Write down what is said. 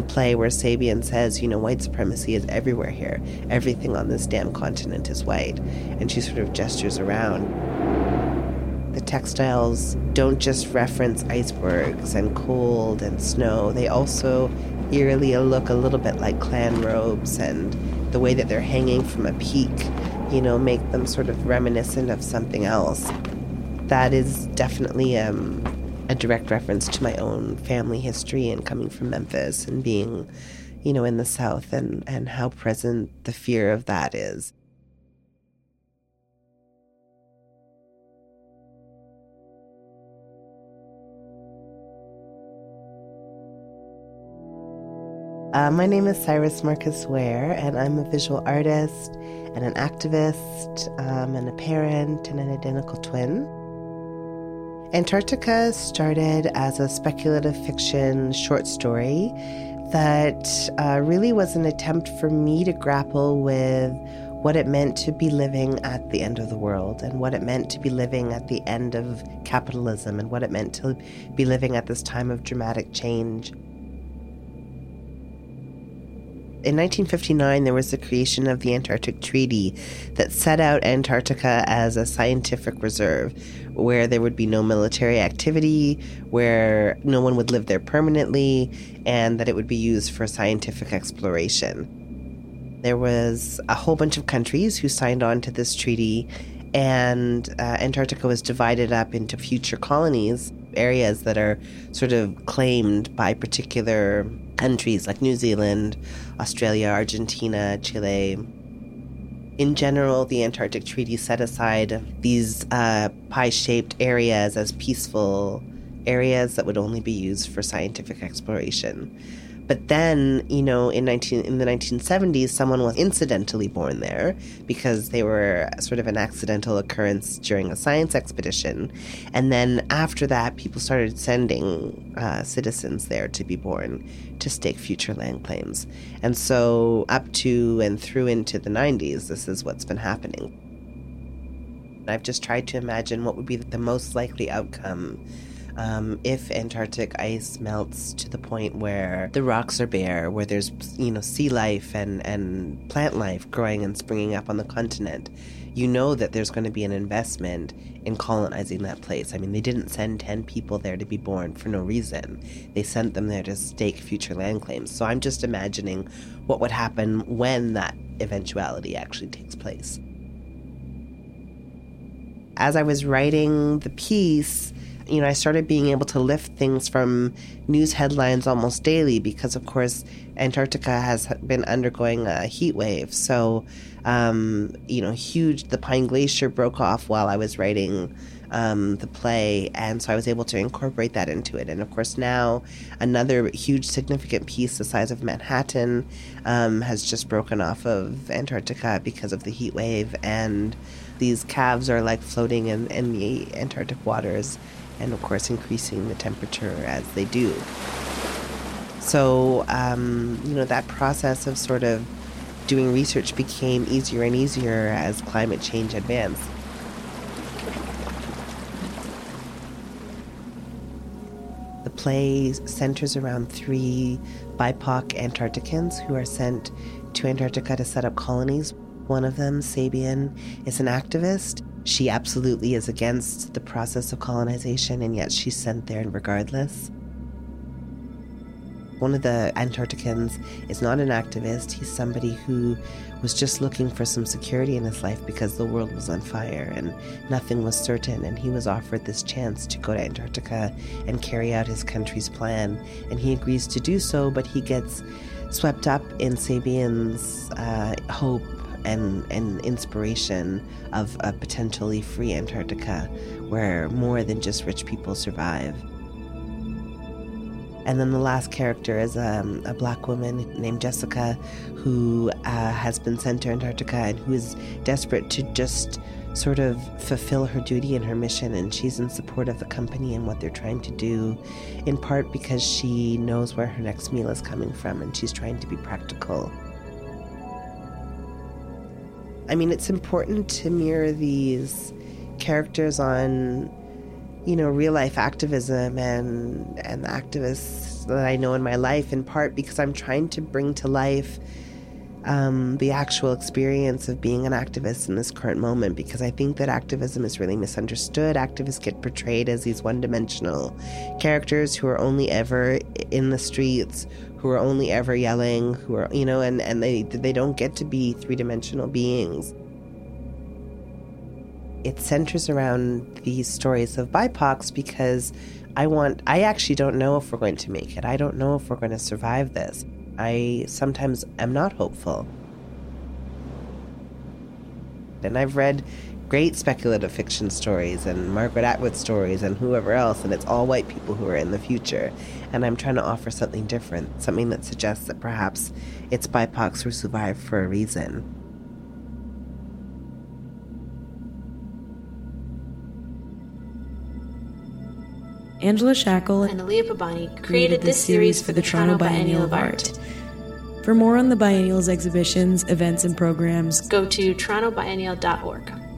the play where Sabian says, you know, white supremacy is everywhere here. Everything on this damn continent is white. And she sort of gestures around. The textiles don't just reference icebergs and cold and snow, they also eerily look a little bit like Klan robes and the way that they're hanging from a peak, you know, make them sort of reminiscent of something else. That is definitely um, a direct reference to my own family history and coming from Memphis and being, you know, in the South and, and how present the fear of that is. Uh, my name is Cyrus Marcus Ware, and I'm a visual artist and an activist, um, and a parent, and an identical twin. Antarctica started as a speculative fiction short story that uh, really was an attempt for me to grapple with what it meant to be living at the end of the world and what it meant to be living at the end of capitalism and what it meant to be living at this time of dramatic change. In 1959, there was the creation of the Antarctic Treaty that set out Antarctica as a scientific reserve where there would be no military activity, where no one would live there permanently, and that it would be used for scientific exploration. There was a whole bunch of countries who signed on to this treaty, and uh, Antarctica was divided up into future colonies, areas that are sort of claimed by particular countries like New Zealand, Australia, Argentina, Chile. In general, the Antarctic Treaty set aside these uh, pie shaped areas as peaceful areas that would only be used for scientific exploration. But then, you know, in 19 in the 1970s, someone was incidentally born there because they were sort of an accidental occurrence during a science expedition. And then after that, people started sending uh, citizens there to be born to stake future land claims. And so, up to and through into the 90s, this is what's been happening. I've just tried to imagine what would be the most likely outcome um, if Antarctic ice melts to the point where the rocks are bare, where there's you know sea life and and plant life growing and springing up on the continent, you know that there's going to be an investment in colonizing that place. I mean, they didn't send 10 people there to be born for no reason. They sent them there to stake future land claims. So I'm just imagining what would happen when that eventuality actually takes place. As I was writing the piece, you know, I started being able to lift things from news headlines almost daily because, of course, Antarctica has been undergoing a heat wave. So, um, you know, huge, the Pine Glacier broke off while I was writing um, the play, and so I was able to incorporate that into it. And of course, now another huge, significant piece the size of Manhattan um, has just broken off of Antarctica because of the heat wave, and these calves are like floating in, in the Antarctic waters and of course increasing the temperature as they do. So, um, you know, that process of sort of doing research became easier and easier as climate change advanced. The play centers around three BIPOC Antarcticans who are sent to Antarctica to set up colonies. One of them, Sabian, is an activist she absolutely is against the process of colonization, and yet she's sent there regardless. One of the Antarcticans is not an activist. He's somebody who was just looking for some security in his life because the world was on fire and nothing was certain. And he was offered this chance to go to Antarctica and carry out his country's plan. And he agrees to do so, but he gets swept up in Sabian's uh, hope and, and inspiration of a potentially free Antarctica where more than just rich people survive. And then the last character is um, a black woman named Jessica who uh, has been sent to Antarctica and who is desperate to just sort of fulfill her duty and her mission. And she's in support of the company and what they're trying to do, in part because she knows where her next meal is coming from and she's trying to be practical. I mean, it's important to mirror these characters on, you know, real life activism and and activists that I know in my life, in part because I'm trying to bring to life um, the actual experience of being an activist in this current moment because I think that activism is really misunderstood. Activists get portrayed as these one dimensional characters who are only ever in the streets, who are only ever yelling, who are, you know, and, and they, they don't get to be three dimensional beings. It centers around these stories of BIPOCs because I want, I actually don't know if we're going to make it. I don't know if we're going to survive this. I sometimes am not hopeful. And I've read great speculative fiction stories and Margaret Atwood stories and whoever else, and it's all white people who are in the future. And I'm trying to offer something different, something that suggests that perhaps it's BIPOCs who survive for a reason. Angela Shackle and Aliya Pabani created this series for the Toronto Biennial of Art. For more on the Biennial's exhibitions, events, and programs, go to torontobiennial.org.